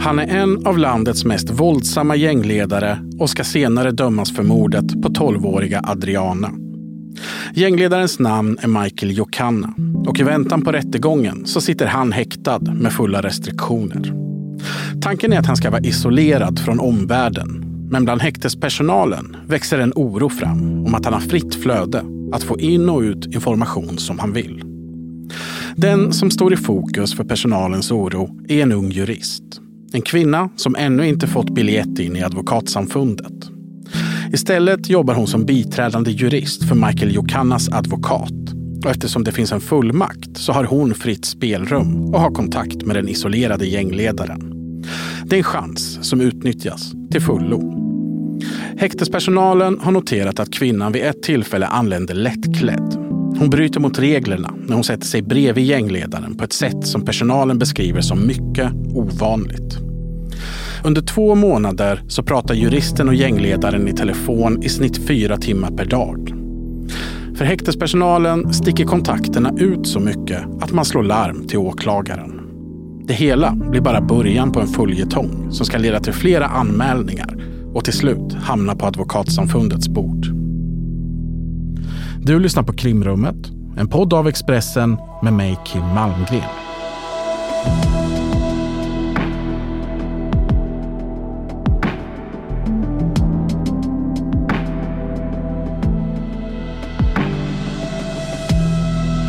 Han är en av landets mest våldsamma gängledare och ska senare dömas för mordet på 12-åriga Adriana. Gängledarens namn är Michael Jokanna och i väntan på rättegången så sitter han häktad med fulla restriktioner. Tanken är att han ska vara isolerad från omvärlden. Men bland häktespersonalen växer en oro fram om att han har fritt flöde att få in och ut information som han vill. Den som står i fokus för personalens oro är en ung jurist. En kvinna som ännu inte fått biljett in i Advokatsamfundet. Istället jobbar hon som biträdande jurist för Michael Jokannas advokat. Och eftersom det finns en fullmakt så har hon fritt spelrum och har kontakt med den isolerade gängledaren. Det är en chans som utnyttjas till fullo. Häktespersonalen har noterat att kvinnan vid ett tillfälle anländer lättklädd. Hon bryter mot reglerna när hon sätter sig bredvid gängledaren på ett sätt som personalen beskriver som mycket ovanligt. Under två månader så pratar juristen och gängledaren i telefon i snitt fyra timmar per dag. För häktespersonalen sticker kontakterna ut så mycket att man slår larm till åklagaren. Det hela blir bara början på en följetong som ska leda till flera anmälningar och till slut hamna på Advokatsamfundets bord. Du lyssnar på Krimrummet, en podd av Expressen med mig Kim Malmgren.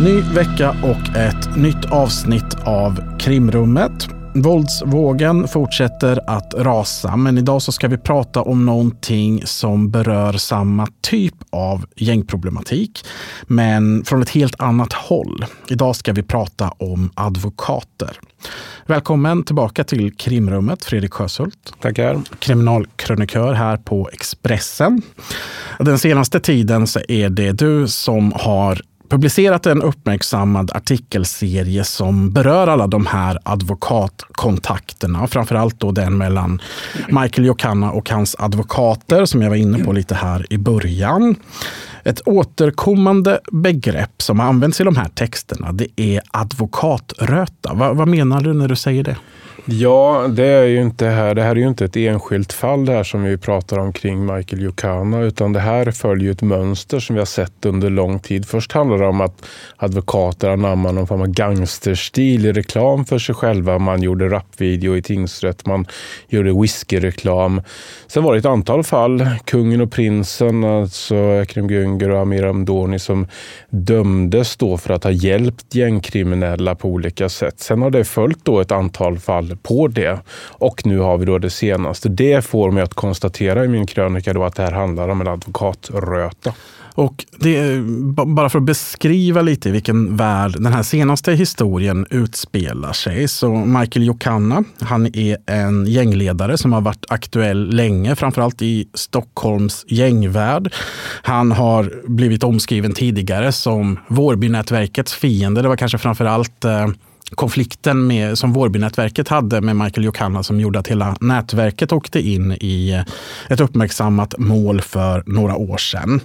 Ny vecka och ett nytt avsnitt av Krimrummet. Våldsvågen fortsätter att rasa, men idag så ska vi prata om någonting som berör samma typ av gängproblematik, men från ett helt annat håll. Idag ska vi prata om advokater. Välkommen tillbaka till krimrummet, Fredrik Sjöshult. Tackar. Kriminalkrönikör här på Expressen. Den senaste tiden så är det du som har publicerat en uppmärksammad artikelserie som berör alla de här advokatkontakterna. Framförallt då den mellan Michael Jokanna och hans advokater som jag var inne på lite här i början. Ett återkommande begrepp som används i de här texterna det är advokatröta. Va, vad menar du när du säger det? Ja, det är ju inte här. Det här är ju inte ett enskilt fall det här som vi pratar om kring Michael Jokana, utan det här följer ett mönster som vi har sett under lång tid. Först handlar det om att advokater anammar någon form av gangsterstil i reklam för sig själva. Man gjorde rapvideo i tingsrätt, man gjorde whiskyreklam. Sen var det ett antal fall, kungen och prinsen, alltså Ekrem Güngör och Amir Amdoni som dömdes då för att ha hjälpt gängkriminella på olika sätt. Sen har det följt då ett antal fall på det. Och nu har vi då det senaste. Det får mig att konstatera i min krönika då att det här handlar om en advokatröta. Och det, bara för att beskriva lite i vilken värld den här senaste historien utspelar sig. Så Michael Jokanna, han är en gängledare som har varit aktuell länge, framförallt i Stockholms gängvärld. Han har blivit omskriven tidigare som Vårbynätverkets fiende. Det var kanske framförallt eh, konflikten med, som Vårbynätverket hade med Michael Jokanna som gjorde att hela nätverket åkte in i eh, ett uppmärksammat mål för några år sedan.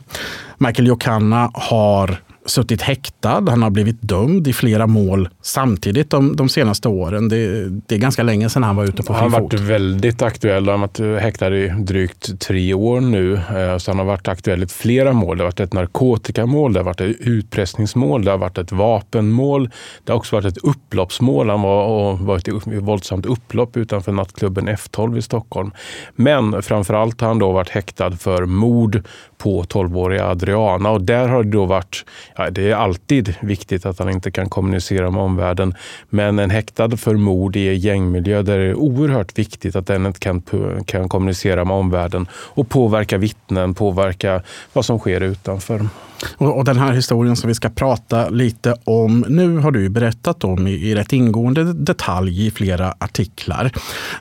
Michael Jokanna har suttit häktad. Han har blivit dömd i flera mål samtidigt de, de senaste åren. Det, det, är ganska länge sedan han var ute på fri Han har varit väldigt aktuell. Han har varit häktad i drygt tre år nu. Eh, så han har varit aktuell i flera mål. Det har varit ett narkotikamål, det har varit ett utpressningsmål, det har varit ett vapenmål. Det har också varit ett upploppsmål. Han var och varit i våldsamt upplopp utanför nattklubben F12 i Stockholm. Men framförallt har han då varit häktad för mord på 12-åriga Adriana och där har det då varit Ja, det är alltid viktigt att han inte kan kommunicera med omvärlden. Men en häktad för mord i gängmiljö, där det är oerhört viktigt att den inte kan, kan kommunicera med omvärlden och påverka vittnen, påverka vad som sker utanför. Och, och, den här historien som vi ska prata lite om nu har du berättat om i, i rätt ingående detalj i flera artiklar.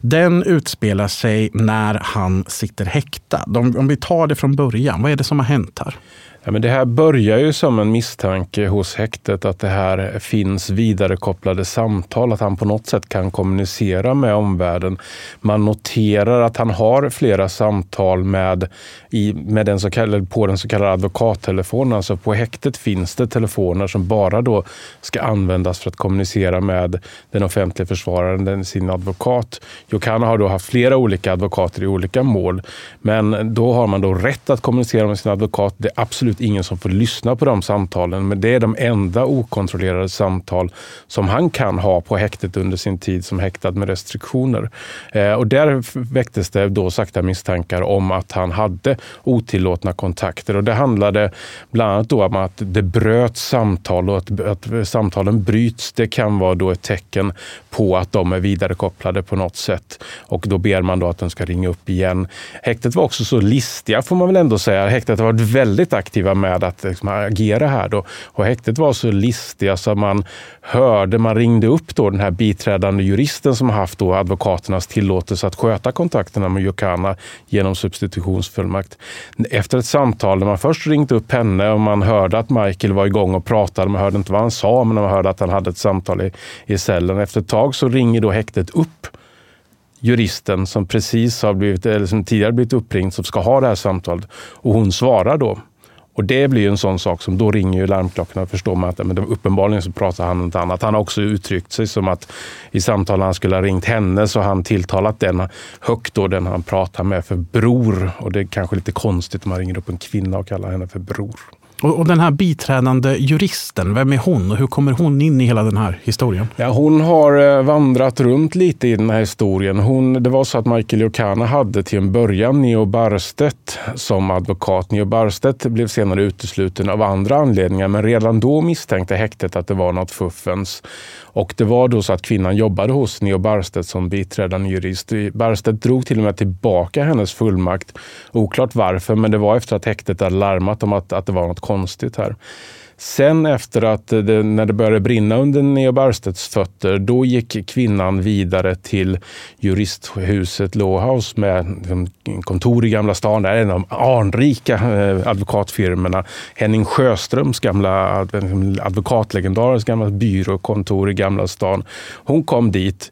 Den utspelar sig när han sitter häktad. Om, om vi tar det från början, vad är det som har hänt här? Ja, men det här börjar ju som en misstanke hos häktet att det här finns vidarekopplade samtal, att han på något sätt kan kommunicera med omvärlden. Man noterar att han har flera samtal med, i, med den så kallade, på den så kallade advokattelefonen. Alltså på häktet finns det telefoner som bara då ska användas för att kommunicera med den offentliga försvararen, den, sin advokat. Jokana har då haft flera olika advokater i olika mål, men då har man då rätt att kommunicera med sin advokat. Det är absolut absolut ingen som får lyssna på de samtalen, men det är de enda okontrollerade samtal som han kan ha på häktet under sin tid som häktad med restriktioner. Eh, och där väcktes det då sakta misstankar om att han hade otillåtna kontakter och det handlade bland annat då om att det bröt samtal och att, att samtalen bryts. Det kan vara då ett tecken på att de är vidarekopplade på något sätt och då ber man då att de ska ringa upp igen. Häktet var också så listiga får man väl ändå säga. Häktet har varit väldigt aktiva aktiva med att liksom, agera här. Då. Och häktet var så listiga så alltså man hörde, man ringde upp då den här biträdande juristen som haft då advokaternas tillåtelse att sköta kontakterna med Jokana genom substitutionsfullmakt. Efter ett samtal där man först ringt upp henne och man hörde att Michael var igång och pratade, man hörde inte vad han sa, men man hörde att han hade ett samtal i, i cellen. Efter ett tag så ringer då häktet upp juristen som precis har blivit, eller som tidigare blivit uppringd som ska ha det här samtalet. Och hon svarar då och det blir en sån sak som då ringer ju larmklockorna och förstår man att men uppenbarligen så pratar han något annat. Han har också uttryckt sig som att i samtal han skulle ha ringt henne så har han tilltalat den högt då, den han pratar med för bror. Och det är kanske lite konstigt om man ringer upp en kvinna och kallar henne för bror. Och, och, den här biträdande juristen, vem är hon och hur kommer hon in i hela den här historien? Ja, hon har eh, vandrat runt lite i den här historien. Hon, det var så att Michael Jokana hade till en början Neo Barstedt som advokat. Neo Barstedt blev senare utesluten av andra anledningar, men redan då misstänkte häktet att det var något fuffens. Och det var då så att kvinnan jobbade hos Neo Barstedt som biträdande jurist. Barstedt drog till och med tillbaka hennes fullmakt. Oklart varför, men det var efter att häktet hade larmat om att, att det var något konstigt här. Sen efter att det, när det började brinna under Neo Barstedts fötter, då gick kvinnan vidare till juristhuset Lawhouse med kontor i Gamla stan. Det är en av de anrika eh, advokatfirmorna. Henning Sjöströms gamla advokatlegendarens gamla byråkontor i Gamla stan. Hon kom dit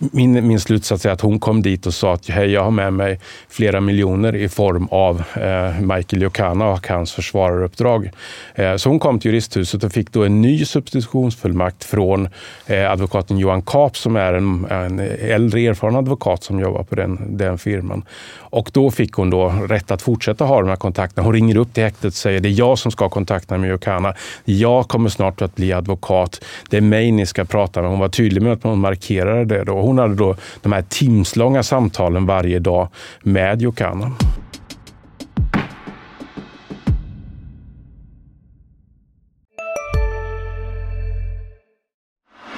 min, min slutsats är att hon kom dit och sa att hej, jag har med mig flera miljoner i form av eh, Michael Jokana och hans försvararuppdrag. Eh, så hon kom till juristhuset och fick då en ny substitutionsfullmakt från eh, advokaten Johan Kap som är en, en äldre erfaren advokat som jobbar på den, den firman. Och då fick hon då rätt att fortsätta ha de här kontakterna. Hon ringer upp till häktet och säger det är jag som ska ha kontakterna med Jokana. Jag kommer snart att bli advokat. Det är mig ni ska prata med. Hon var tydlig med att hon markerade det. Då. Hon hade då de här timslånga samtalen varje dag med Jokana.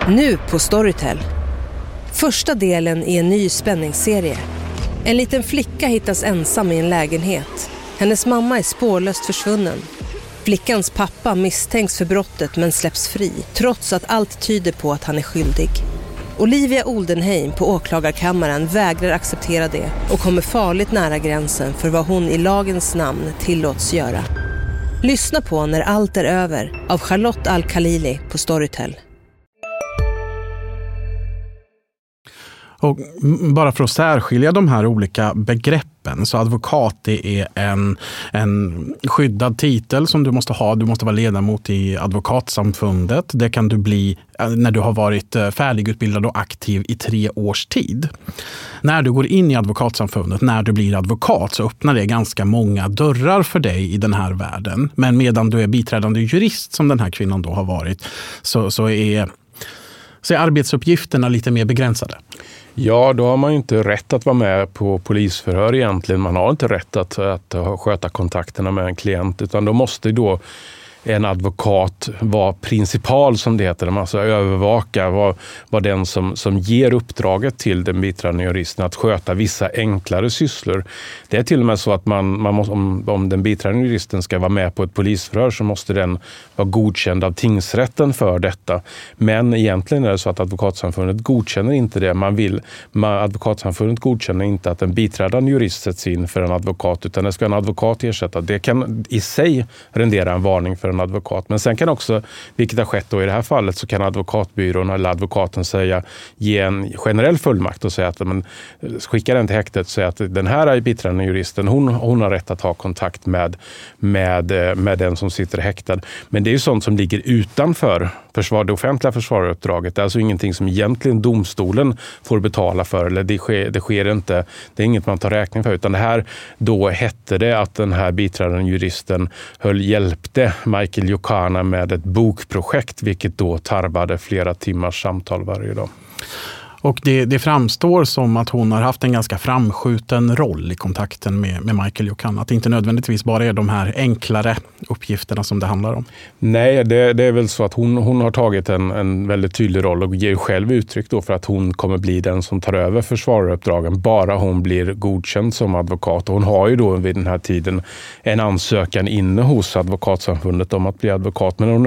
Nu på Storytel. Första delen i en ny spänningsserie. En liten flicka hittas ensam i en lägenhet. Hennes mamma är spårlöst försvunnen. Flickans pappa misstänks för brottet men släpps fri trots att allt tyder på att han är skyldig. Olivia Oldenheim på åklagarkammaren vägrar acceptera det och kommer farligt nära gränsen för vad hon i lagens namn tillåts göra. Lyssna på När allt är över av Charlotte Al-Khalili på Storytel. Och bara för att särskilja de här olika begreppen. Så advokat det är en, en skyddad titel som du måste ha. Du måste vara ledamot i advokatsamfundet. Det kan du bli eh, när du har varit eh, färdigutbildad och aktiv i tre års tid. När du går in i advokatsamfundet, när du blir advokat, så öppnar det ganska många dörrar för dig i den här världen. Men medan du är biträdande jurist, som den här kvinnan då har varit, så, så är så är arbetsuppgifterna lite mer begränsade. Ja, då har man inte rätt att vara med på polisförhör egentligen. Man har inte rätt att, att sköta kontakterna med en klient, utan då måste då en advokat var principal, som det heter, alltså övervaka, var, var den som, som ger uppdraget till den biträdande juristen att sköta vissa enklare sysslor. Det är till och med så att man, man måste, om, om den biträdande juristen ska vara med på ett polisförhör så måste den vara godkänd av tingsrätten för detta. Men egentligen är det så att Advokatsamfundet godkänner inte det. Man vill, man, Advokatsamfundet godkänner inte att en biträdande jurist sätts in för en advokat, utan det ska en advokat ersätta. Det kan i sig rendera en varning för en advokat. Men sen kan också, vilket har skett då i det här fallet, så kan advokatbyrån eller advokaten säga, ge en generell fullmakt och säga att men, eh, skicka den till häktet och säga att den här biträdande juristen, hon, hon har rätt att ha kontakt med, med, eh, med den som sitter häktad. Men det är ju sånt som ligger utanför försvar, det offentliga försvararuppdraget. Det är alltså ingenting som egentligen domstolen får betala för. Eller det, sker, det sker inte. Det är inget man tar räkning för. Utan det här, då hette det att den här biträdande juristen höll, hjälpte Michael Jokana med ett bokprojekt, vilket då tarvade flera timmars samtal varje dag. Och det, det, framstår som att hon har haft en ganska framskjuten roll i kontakten med, med Michael Jokan. Att det inte nödvändigtvis bara är de här enklare uppgifterna som det handlar om. Nej, det, det är väl så att hon, hon har tagit en, en väldigt tydlig roll och ger själv uttryck då för att hon kommer bli den som tar över försvararuppdragen bara hon blir godkänd som advokat. Och hon har ju då vid den här tiden en ansökan inne hos Advokatsamfundet om att bli advokat. Men hon,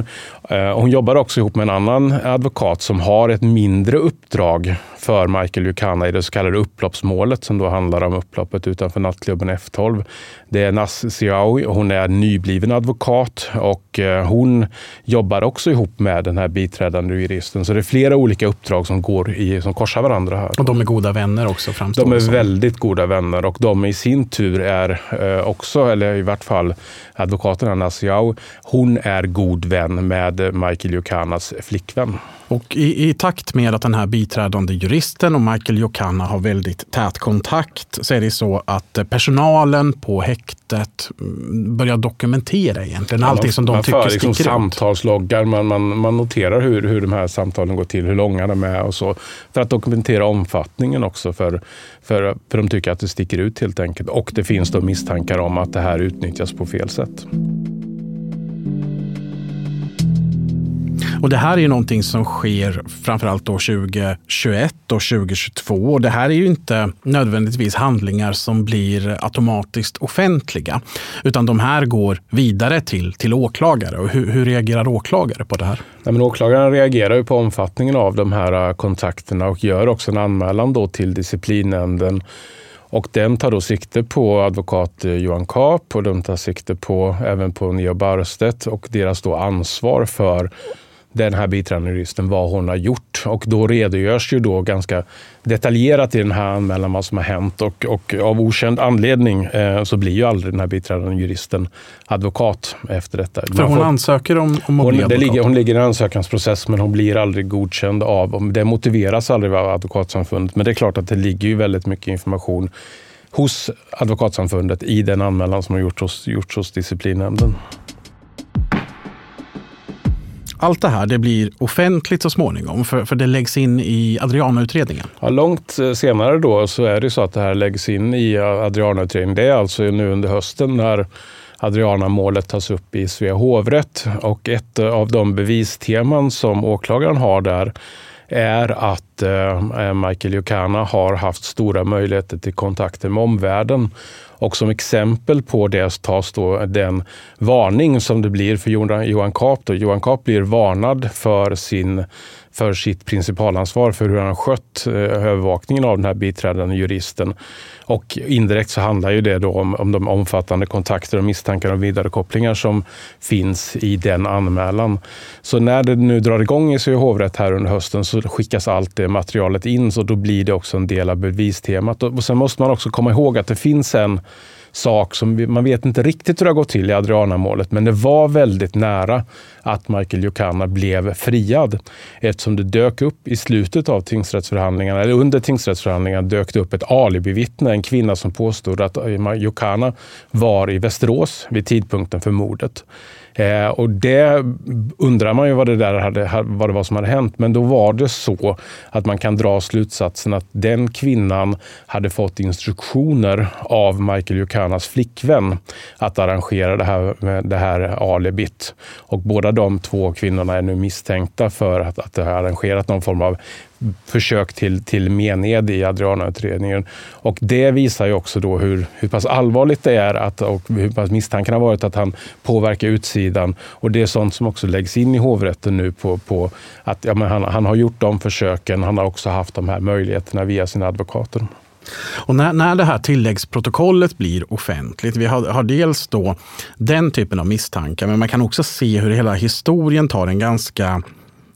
eh, hon jobbar också ihop med en annan advokat som har ett mindre uppdrag för Michael Jukana i det så kallade upploppsmålet som då handlar om upploppet utanför nattklubben F12. Det är Nas Siawi och hon är nybliven advokat och eh, hon jobbar också ihop med den här biträdande juristen. Så det är flera olika uppdrag som, går i, som korsar varandra här. Och de är goda vänner också? De är väldigt goda vänner och de i sin tur är eh, också, eller i vart fall advokaten Nas Siawi, hon är god vän med Michael Jukanas flickvän. Och i, i, takt med att den här biträdande juristen och Michael Jokana har väldigt tät kontakt så är det så att personalen på häktet mm, börjar dokumentera egentligen ja, allting som de tycker för, liksom sticker samtalsloggar, man, man, man noterar hur, hur de här samtalen går till, hur långa de är och så. För att dokumentera omfattningen också, för, för, för de tycker att det sticker ut helt enkelt. Och det finns då misstankar om att det här utnyttjas på fel sätt. Och det här är ju någonting som sker framförallt då 2021 och 2022. Och det här är ju inte nödvändigtvis handlingar som blir automatiskt offentliga, utan de här går vidare till, till åklagare. Och hur, hur reagerar åklagare på det här? Nej, men åklagaren reagerar ju på omfattningen av de här äh, kontakterna och gör också en anmälan då till disciplinnämnden och den tar då sikte på advokat äh, Johan Kap och den tar sikte på även på Neo Barstedt och deras då ansvar för den här biträdande juristen vad hon har gjort. Och då redogörs ju då ganska detaljerat i den här anmälan vad som har hänt och, och av okänd anledning eh, så blir ju aldrig den här biträdande juristen advokat efter detta. För hon får, ansöker om, om att hon, bli advokat? Ligger, hon ligger i en ansökansprocess men hon blir aldrig godkänd av, det motiveras aldrig av Advokatsamfundet. Men det är klart att det ligger ju väldigt mycket information hos Advokatsamfundet i den anmälan som har gjorts hos, gjorts hos disciplinnämnden. Allt det här det blir offentligt så småningom, för, för det läggs in i Adriana-utredningen. Ja, långt eh, senare då så är det så att det här läggs in i eh, Adriana-utredningen. Det är alltså nu under hösten när Adriana-målet tas upp i Svea hovrätt. Och ett eh, av de bevisteman som åklagaren har där är att eh, Michael Jokana har haft stora möjligheter till kontakter med omvärlden och som exempel på det tas då den varning som det blir för Johan Kap. Då. Johan Kap blir varnad för, sin, för sitt principalansvar för hur han har skött eh, övervakningen av den här biträdande juristen. Och indirekt så handlar ju det då om, om de omfattande kontakter och misstankar om vidarekopplingar som finns i den anmälan. Så när det nu drar igång i Svea hovrätt här under hösten så skickas allt det materialet in så då blir det också en del av bevistemat. Och sen måste man också komma ihåg att det finns en sak som man vet inte riktigt hur det har gått till i Adriana-målet, men det var väldigt nära att Michael Jokana blev friad eftersom det dök upp i slutet av tingsrättsförhandlingarna, eller under tingsrättsförhandlingarna dök det upp ett alibivittne, en kvinna som påstod att eh, Jokana var i Västerås vid tidpunkten för mordet. Eh, och det undrar man ju vad det, där hade, vad det var som hade hänt. Men då var det så att man kan dra slutsatsen att den kvinnan hade fått instruktioner av Michael Yukanas flickvän att arrangera det här, det här alibit. Och båda de två kvinnorna är nu misstänkta för att, att ha arrangerat någon form av försök till, till mened i Adriana-utredningen. Och det visar ju också då hur, hur pass allvarligt det är att, och hur pass misstanken har varit att han påverkar utsidan. Och det är sånt som också läggs in i hovrätten nu på, på att ja, men han, han har gjort de försöken. Han har också haft de här möjligheterna via sina advokater. Och när, när det här tilläggsprotokollet blir offentligt, vi har, har dels då den typen av misstankar, men man kan också se hur hela historien tar en ganska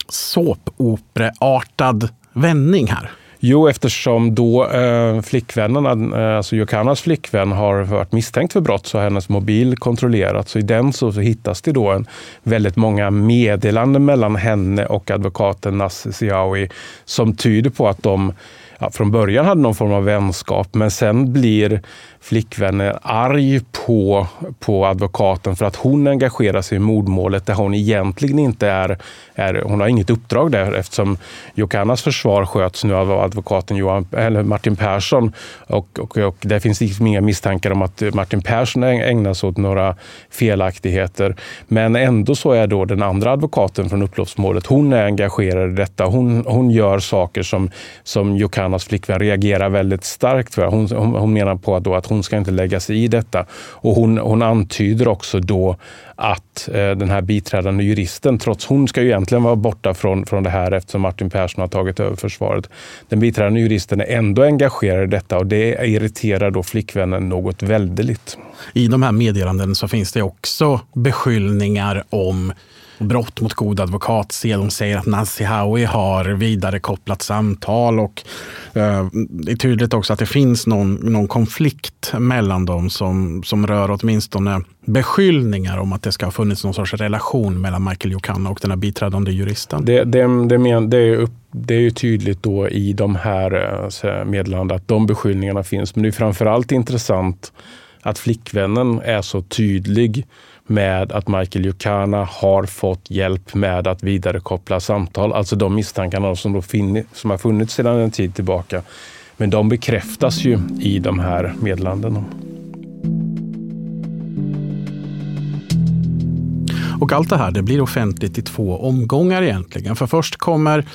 såpoperartad vändning här. Jo, eftersom då eh, flickvännen, eh, alltså Jokannas flickvän, har varit misstänkt för brott så har hennes mobil kontrollerats. I den så, så hittas det då en, väldigt många meddelanden mellan henne och advokaten Nasser Siawi som tyder på att de ja, från början hade någon form av vänskap, men sen blir flickvännen arg på, på advokaten för att hon engagerar sig i mordmålet där hon egentligen inte är, är hon har inget uppdrag där eftersom Jokannas försvar sköts nu av advokaten Johan, eller Martin Persson och, och, och det finns liksom inga misstankar om att Martin Persson ägnar sig åt några felaktigheter. Men ändå så är då den andra advokaten från upploppsmålet, hon är engagerad i detta. Hon, hon gör saker som, som Jokannas flickvän reagerar väldigt starkt för. Hon, hon, hon menar på att, då att hon ska inte lägga sig i detta. Och hon, hon antyder också då att eh, den här biträdande juristen, trots hon ska ju egentligen vara borta från, från det här eftersom Martin Persson har tagit över försvaret. Den biträdande juristen är ändå engagerad i detta och det irriterar då flickvännen något väldigt. I de här meddelandena så finns det också beskyllningar om brott mot god advokatsed. De säger att Nancy Howie har vidarekopplat samtal och eh, det är tydligt också att det finns någon, någon konflikt mellan dem som, som rör åtminstone beskyllningar om att det ska ha funnits någon sorts relation mellan Michael Jokanna och den här biträdande juristen. Det, det, det, men, det, är, upp, det är ju tydligt då i de här eh, meddelandena att de beskyllningarna finns. Men det är framförallt intressant att flickvännen är så tydlig med att Michael Jukana har fått hjälp med att vidarekoppla samtal. Alltså de misstankarna som, då fin- som har funnits sedan en tid tillbaka. Men de bekräftas ju i de här meddelandena. Och allt det här det blir offentligt i två omgångar egentligen. För först kommer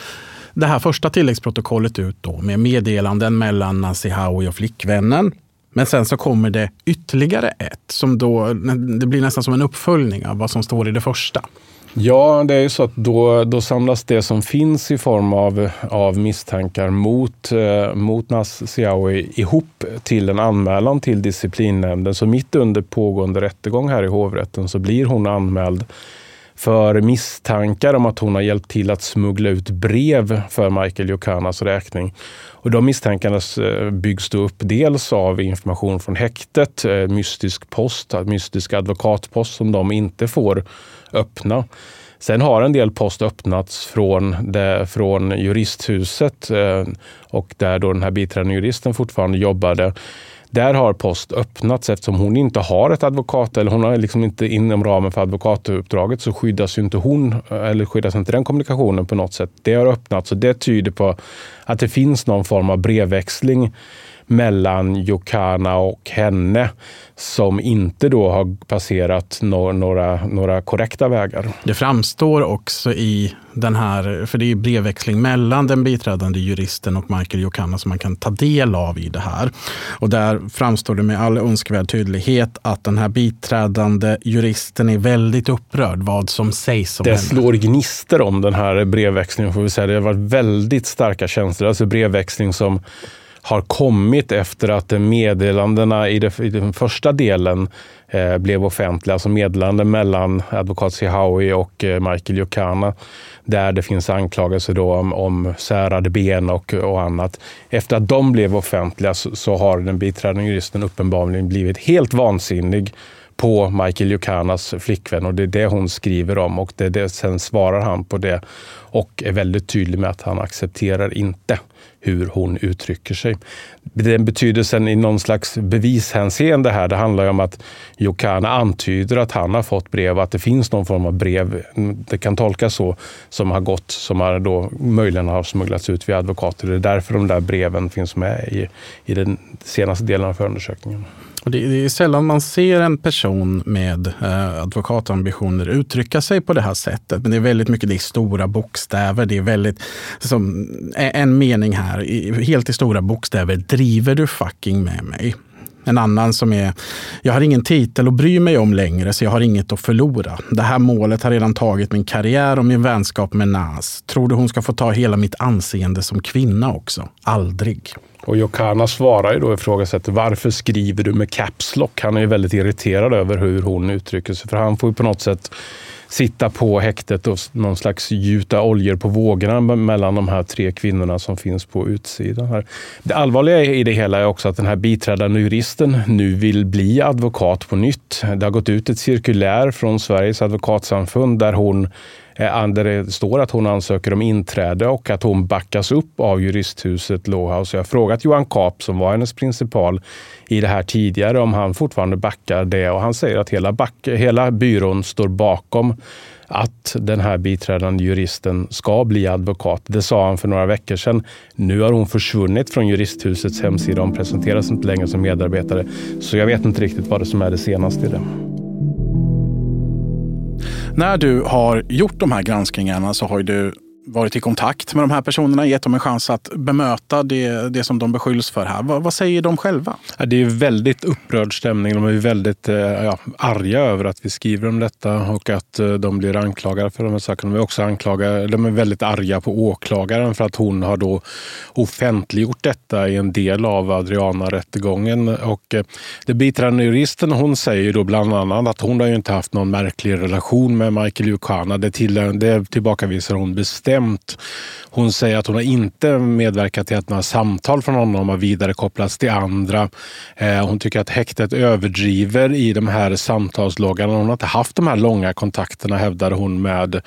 det här första tilläggsprotokollet ut då med meddelanden mellan Nancy Howie och flickvännen. Men sen så kommer det ytterligare ett som då, det blir nästan som en uppföljning av vad som står i det första. Ja, det är ju så att då, då samlas det som finns i form av, av misstankar mot, eh, mot Nas Siawi ihop till en anmälan till disciplinnämnden. Så mitt under pågående rättegång här i hovrätten så blir hon anmäld för misstankar om att hon har hjälpt till att smuggla ut brev för Michael Jokanas räkning. Och de misstankarna eh, byggs då upp dels av information från häktet, eh, mystisk post, mystisk advokatpost som de inte får öppna. Sen har en del post öppnats från, det, från juristhuset eh, och där då den här biträdande juristen fortfarande jobbade. Där har post öppnats eftersom hon inte har ett advokat eller hon är liksom inte inom ramen för advokatuppdraget så skyddas ju inte hon eller skyddas inte den kommunikationen på något sätt. Det har öppnats och det tyder på att det finns någon form av brevväxling mellan Jokana och henne som inte då har passerat no några, några korrekta vägar. Det framstår också i den här, för det är brevväxling mellan den biträdande juristen och Michael Jokana som man kan ta del av i det här. Och där framstår det med all önskvärd tydlighet att den här biträdande juristen är väldigt upprörd vad som sägs om det henne. Det slår gnister om den här brevväxlingen får vi säga. Det har varit väldigt starka känslor. Alltså brevväxling som har kommit efter att meddelandena i, det, i den första delen eh, blev offentliga. Alltså meddelanden mellan advokat Sihawi och eh, Michael Jokana där det finns anklagelser då om, om särade ben och, och annat. Efter att de blev offentliga så, så har den biträdande juristen uppenbarligen blivit helt vansinnig på Michael Yukanas flickvän och det är det hon skriver om och det, det, sen svarar han på det och är väldigt tydlig med att han accepterar inte hur hon uttrycker sig. Den betydelsen i någon slags bevishänseende här, det handlar ju om att Jokana antyder att han har fått brev, att det finns någon form av brev, det kan tolkas så, som har gått, som har då möjligen har smugglats ut via advokater. Det är därför de där breven finns med i, i den senaste delen av förundersökningen. Och det, är sällan man ser en person med eh, advokatambitioner uttrycka sig på det här sättet. Men det är väldigt mycket det är stora bokstäver. Det är väldigt, som, en mening här, helt i stora bokstäver. Driver du fucking med mig? En annan som är, jag har ingen titel att bry mig om längre så jag har inget att förlora. Det här målet har redan tagit min karriär och min vänskap med Nas. Tror du hon ska få ta hela mitt anseende som kvinna också? Aldrig. Och Jokana svarar ju då och ifrågasätter varför skriver du med caps lock? Han är ju väldigt irriterad över hur hon uttrycker sig. För han får ju på något sätt sitta på häktet och någon slags gjuta oljor på vågorna mellan de här tre kvinnorna som finns på utsidan. Här. Det allvarliga i det hela är också att den här biträdande juristen nu vill bli advokat på nytt. Det har gått ut ett cirkulär från Sveriges advokatsamfund där hon Eh, där det står att hon ansöker om inträde och att hon backas upp av juristhuset Lowhouse. Jag har frågat Johan Kap som var hennes principal i det här tidigare om han fortfarande backar det och han säger att hela, back, hela byrån står bakom att den här biträdande juristen ska bli advokat. Det sa han för några veckor sedan. Nu har hon försvunnit från juristhusets hemsida. Hon presenteras inte längre som medarbetare. Så jag vet inte riktigt vad det som är det senaste i det. När du har gjort de här granskningarna så har du varit i kontakt med de här personerna, gett dem en chans att bemöta det, det som de beskylls för här. Vad, vad säger de själva? Det är väldigt upprörd stämning. De är väldigt eh, ja, arga över att vi skriver om detta och att eh, de blir anklagade för de här sakerna. De är också anklagade, de är väldigt arga på åklagaren för att hon har då offentliggjort detta i en del av Adriana-rättegången. Och eh, det biträdande juristen hon säger då bland annat att hon har ju inte haft någon märklig relation med Michael Jukana. Det, till, det tillbakavisar hon bestämt bestämt. Hon säger att hon har inte medverkat till att några samtal från honom har vidarekopplats till andra. Eh, hon tycker att häktet överdriver i de här samtalsloggarna. Hon har inte haft de här långa kontakterna hävdar hon med,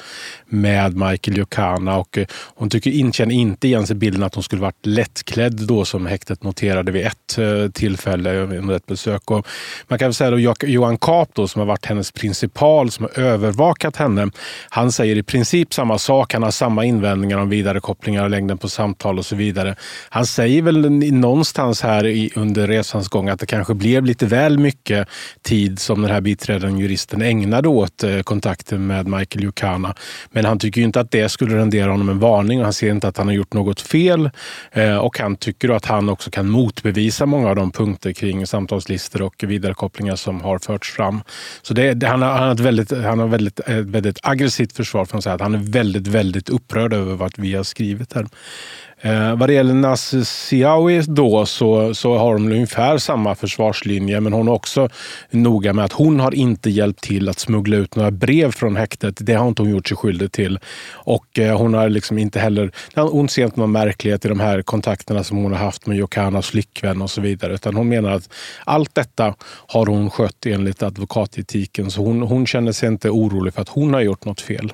med Michael Jokana och eh, hon tycker, känner inte igen sig bilden att hon skulle varit lättklädd då som häktet noterade vid ett eh, tillfälle under ett besök. Och man kan säga att Johan Kap då, som har varit hennes principal som har övervakat henne. Han säger i princip samma sak. Han har samma invändningar om vidarekopplingar och längden på samtal och så vidare. Han säger väl någonstans här i, under resans gång att det kanske blev lite väl mycket tid som den här biträdande juristen ägnade åt eh, kontakten med Michael Yukana. Men han tycker inte att det skulle rendera honom en varning och han ser inte att han har gjort något fel. Eh, och han tycker att han också kan motbevisa många av de punkter kring samtalslistor och vidarekopplingar som har förts fram. Så det, det, han, har, han, har ett väldigt, han har väldigt, ett väldigt aggressivt försvar för att säga Att han är väldigt, väldigt upprörd över vad vi har skrivit här. Eh, vad det gäller Nasser Siawi då så, så har de ungefär samma försvarslinje men hon är också noga med att hon har inte hjälpt till att smuggla ut några brev från häktet. Det har inte hon gjort sig skyldig till. Och eh, hon har liksom inte heller, hon ser inte någon märklighet i de här kontakterna som hon har haft med Jokanas flickvän och så vidare. Utan hon menar att allt detta har hon skött enligt advokatetiken. Så hon, hon känner sig inte orolig för att hon har gjort något fel.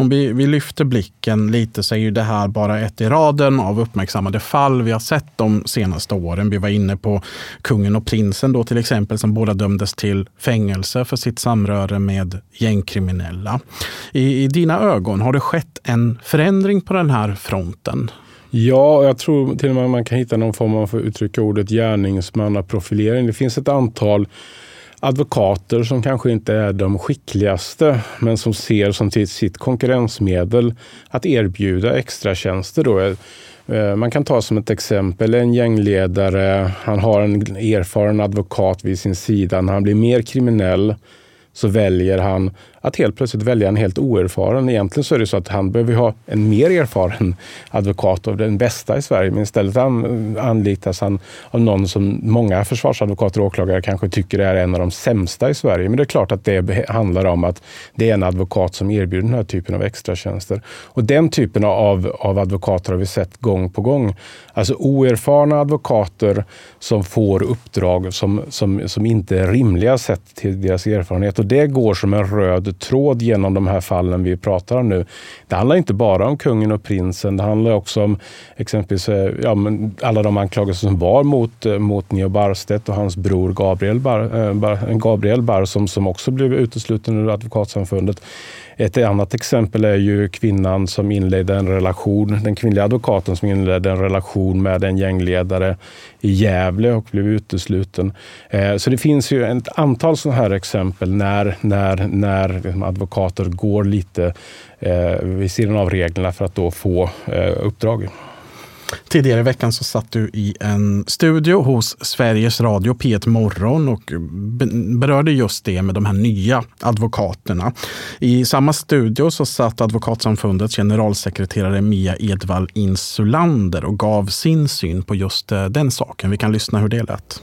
Om vi, vi lyfter blicken lite så är ju det här bara ett i raden av uppmärksammade fall vi har sett de senaste åren. Vi var inne på kungen och prinsen då till exempel som båda dömdes till fängelse för sitt samröre med gängkriminella. I, I dina ögon, har det skett en förändring på den här fronten? Ja, jag tror till och med man kan hitta någon form av, för att uttrycka ordet, gärningsmannaprofilering. Det finns ett antal advokater som kanske inte är de skickligaste men som ser som sitt konkurrensmedel att erbjuda extratjänster. Då. Eh, man kan ta som ett exempel en gängledare, han har en erfaren advokat vid sin sida. När han blir mer kriminell så väljer han att helt plötsligt välja en helt oerfaren. Egentligen så är det så att han behöver ha en mer erfaren advokat av den bästa i Sverige. Men istället anlitas han av någon som många försvarsadvokater och åklagare kanske tycker är en av de sämsta i Sverige. Men det är klart att det handlar om att det är en advokat som erbjuder den här typen av extratjänster. Och den typen av, av advokater har vi sett gång på gång. Alltså oerfarna advokater som får uppdrag som, som, som inte är rimliga sett till deras erfarenhet. Och det går som en röd tråd genom de här fallen vi pratar om nu. Det handlar inte bara om kungen och prinsen. Det handlar också om exempelvis eh, ja, men alla de anklagelser som var mot, eh, mot Neo Barstedt och hans bror Gabriel Barr eh, Bar, Gabriel Bar som, som också blev utesluten ur Advokatsamfundet. Ett annat exempel är ju kvinnan som inledde en relation, den kvinnliga advokaten som inledde en relation med en gängledare i Gävle och blev utesluten. Eh, så det finns ju ett antal sådana här exempel när, när, när advokater går lite eh, vid sidan av reglerna för att då få eh, uppdrag. Tidigare i veckan så satt du i en studio hos Sveriges Radio P1 Morgon och berörde just det med de här nya advokaterna. I samma studio så satt Advokatsamfundets generalsekreterare Mia Edvall Insulander och gav sin syn på just eh, den saken. Vi kan lyssna hur det lät.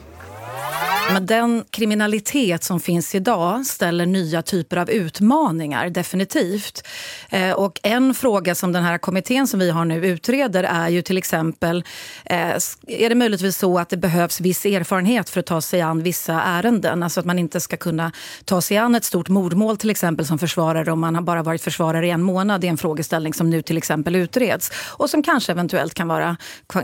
Men den kriminalitet som finns idag ställer nya typer av utmaningar, definitivt. Eh, och en fråga som den här kommittén som vi har nu utreder är ju till exempel, eh, är det möjligtvis så att det behövs viss erfarenhet för att ta sig an vissa ärenden? Alltså att man inte ska kunna ta sig an ett stort mordmål till exempel som försvarare om man har bara varit försvarare i en månad. Det är en frågeställning som nu till exempel utreds och som kanske eventuellt kan vara,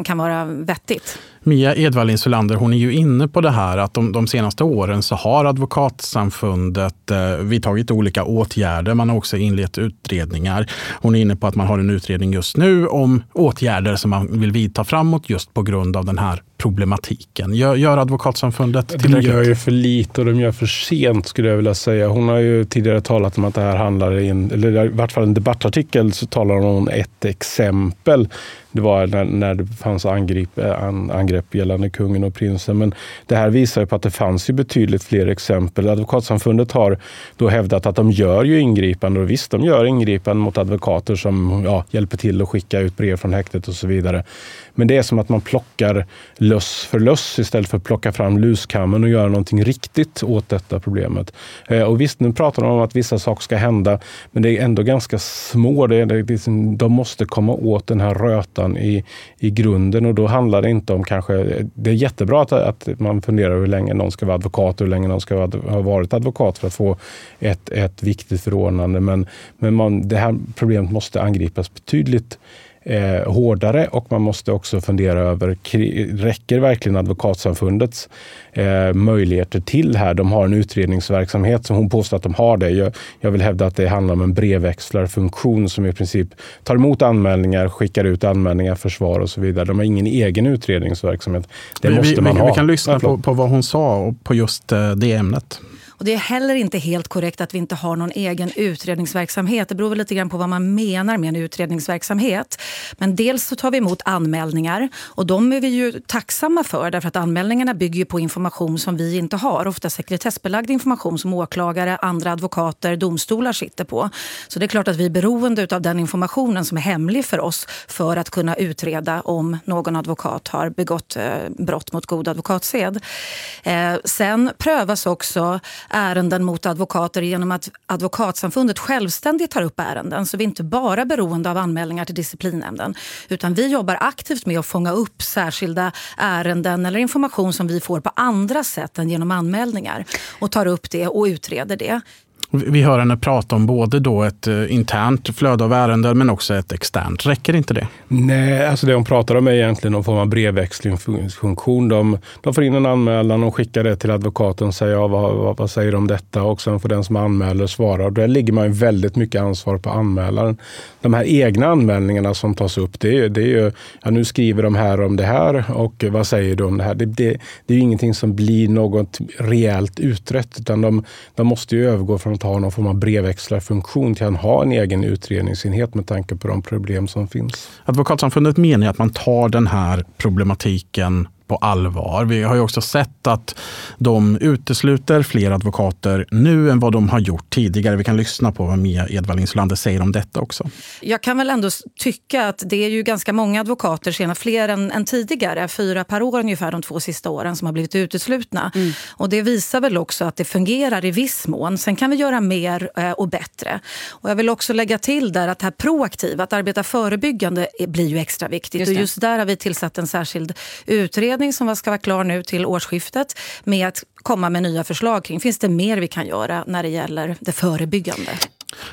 kan vara vettigt. Mia Edvallin Insulander, hon är ju inne på det här att de, de senaste åren så har Advokatsamfundet eh, vidtagit olika åtgärder. Man har också inlett utredningar. Hon är inne på att man har en utredning just nu om åtgärder som man vill vidta framåt just på grund av den här problematiken. Gör, gör Advokatsamfundet tillräckligt? De gör ju för lite och de gör för sent skulle jag vilja säga. Hon har ju tidigare talat om att det här handlar, in, eller i vart fall en debattartikel så talar hon om ett exempel det var när, när det fanns angrepp, angrepp gällande kungen och prinsen. Men det här visar på att det fanns ju betydligt fler exempel. Advokatsamfundet har då hävdat att de gör ju ingripanden och visst, de gör ingripanden mot advokater som ja, hjälper till att skicka ut brev från häktet och så vidare. Men det är som att man plockar löss för löss istället för att plocka fram luskammen och göra någonting riktigt åt detta problemet. Eh, och visst, nu pratar de om att vissa saker ska hända, men det är ändå ganska små. Det är, liksom, de måste komma åt den här rötan i, i grunden och då handlar det inte om kanske... Det är jättebra att, att man funderar hur länge någon ska vara advokat och hur länge någon ska ha varit advokat för att få ett, ett viktigt förordnande. Men, men man, det här problemet måste angripas betydligt eh, hårdare och man måste också fundera över, räcker verkligen Advokatsamfundets eh, möjligheter till här? De har en utredningsverksamhet som hon påstår att de har det. Jag, jag vill hävda att det handlar om en brevväxlarfunktion som i princip tar emot anmälningar, skickar ut anmälningar, försvar och så vidare. De har ingen egen utredningsverksamhet. Det vi, måste man vi, ha. Vi kan lyssna på, på vad hon sa på just eh, det ämnet. Och det är heller inte helt korrekt att vi inte har någon egen utredningsverksamhet. Det beror väl lite grann på vad man menar med en utredningsverksamhet. Men dels så tar vi emot anmälningar och de är vi ju tacksamma för därför att anmälningarna bygger på information som vi inte har. Ofta sekretessbelagd information som åklagare, andra advokater, domstolar sitter på. Så det är klart att vi är beroende av den informationen som är hemlig för oss för att kunna utreda om någon advokat har begått eh, brott mot god advokatsed. Eh, sen prövas också ärenden mot advokater genom att Advokatsamfundet självständigt tar upp ärenden. Så vi är inte bara beroende av anmälningar till disciplinnämnden. Utan vi jobbar aktivt med att fånga upp särskilda ärenden eller information som vi får på andra sätt än genom anmälningar. Och tar upp det och utreder det. Vi hör henne prata om både då ett eh, internt flöde av ärenden men också ett externt. Räcker inte det? Nej, alltså det hon pratar om är egentligen någon form av brevväxlingsfunktion. De, de får in en anmälan och skickar det till advokaten och säger ja, vad, vad, vad säger de om detta? Och sen får den som anmäler svara. Och där ligger man ju väldigt mycket ansvar på anmälaren. De här egna anmälningarna som tas upp, det är, det är ju, ja, nu skriver de här om det här och vad säger du om det här? Det, det, det är ju ingenting som blir något rejält utrett, utan de, de måste ju övergå från att ha någon form av brevväxlarfunktion till att ha en egen utredningsenhet med tanke på de problem som finns. Advokatsamfundet menar att man tar den här problematiken på allvar. Vi har ju också sett att de utesluter fler advokater nu än vad de har gjort tidigare. Vi kan lyssna på vad Mia Edvall Insulander säger om detta också. Jag kan väl ändå tycka att det är ju ganska många advokater, senare fler än, än, tidigare, fyra per år ungefär de två sista åren, som har blivit uteslutna. Mm. Och det visar väl också att det fungerar i viss mån. Sen kan vi göra mer eh, och bättre. Och jag vill också lägga till där att det här proaktiva, att arbeta förebyggande, blir ju extra viktigt. Just och just där har vi tillsatt en särskild utredning utredning som ska vara klar nu till årsskiftet med att komma med nya förslag kring. Finns det mer vi kan göra när det gäller det förebyggande?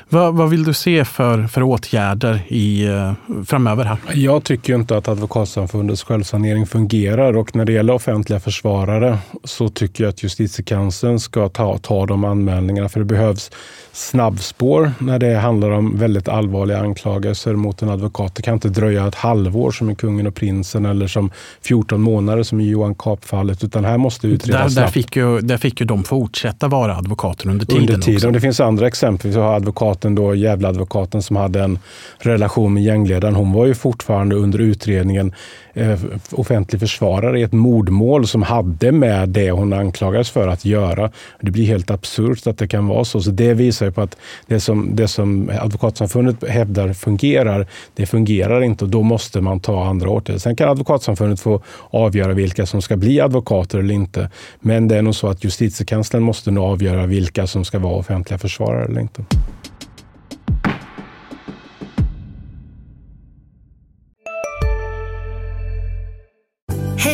Vad, vad, vill du se för, för åtgärder i, eh, framöver? här? Jag tycker inte att Advokatsamfundets självsanering fungerar och när det gäller offentliga försvarare så tycker jag att justitiekanslern ska ta, ta de anmälningarna för det behövs snabbspår när det handlar om väldigt allvarliga anklagelser mot en advokat. Det kan inte dröja ett halvår som i Kungen och prinsen eller som 14 månader som i Johan Kapp-fallet, utan här måste utredas där, där, fick ju, där fick ju de fortsätta vara advokater under tiden. Under tiden. Det finns andra exempel. Vi har advokaten då, Gävleadvokaten som hade en relation med gängledaren. Hon var ju fortfarande under utredningen Eh, offentlig försvarare i ett mordmål som hade med det hon anklagades för att göra. Det blir helt absurt att det kan vara så. Så det visar ju på att det som, det som Advokatsamfundet hävdar fungerar, det fungerar inte och då måste man ta andra åtgärder. Sen kan Advokatsamfundet få avgöra vilka som ska bli advokater eller inte. Men det är nog så att justitiekanslern måste nog avgöra vilka som ska vara offentliga försvarare eller inte.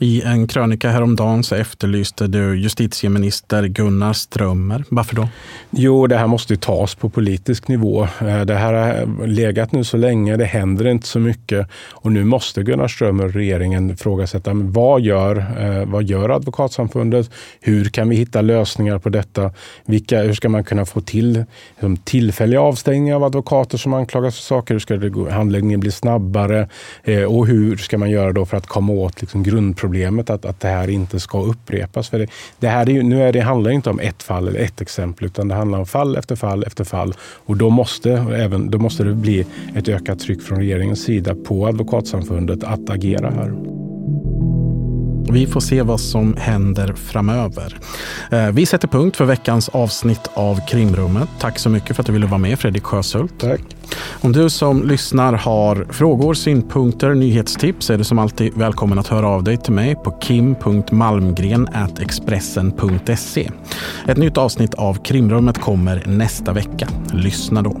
I en krönika häromdagen så efterlyste du justitieminister Gunnar Strömmer. Varför då? Jo, det här måste tas på politisk nivå. Eh, det här har legat nu så länge, det händer inte så mycket och nu måste Gunnar Strömmer och regeringen ifrågasätta vad gör, eh, vad gör Advokatsamfundet? Hur kan vi hitta lösningar på detta? Vilka, hur ska man kunna få till liksom, tillfälliga avstängningar av advokater som anklagas för saker? Hur ska det, handläggningen bli snabbare? Eh, och hur ska man göra då för att komma åt liksom, grundproblemet problemet att, att det här inte ska upprepas. För det, det här är ju, nu är det handlar inte om ett fall eller ett exempel, utan det handlar om fall efter fall efter fall. Och då måste, även, då måste det bli ett ökat tryck från regeringens sida på Advokatsamfundet att agera här. Vi får se vad som händer framöver. Eh, vi sätter punkt för veckans avsnitt av Krimrummet. Tack så mycket för att du ville vara med Fredrik Sjöshult. Tack. Om du som lyssnar har frågor, synpunkter, nyhetstips är du som alltid välkommen att höra av dig till mig på kim.malmgren.expressen.se. Ett nytt avsnitt av Krimrummet kommer nästa vecka. Lyssna då.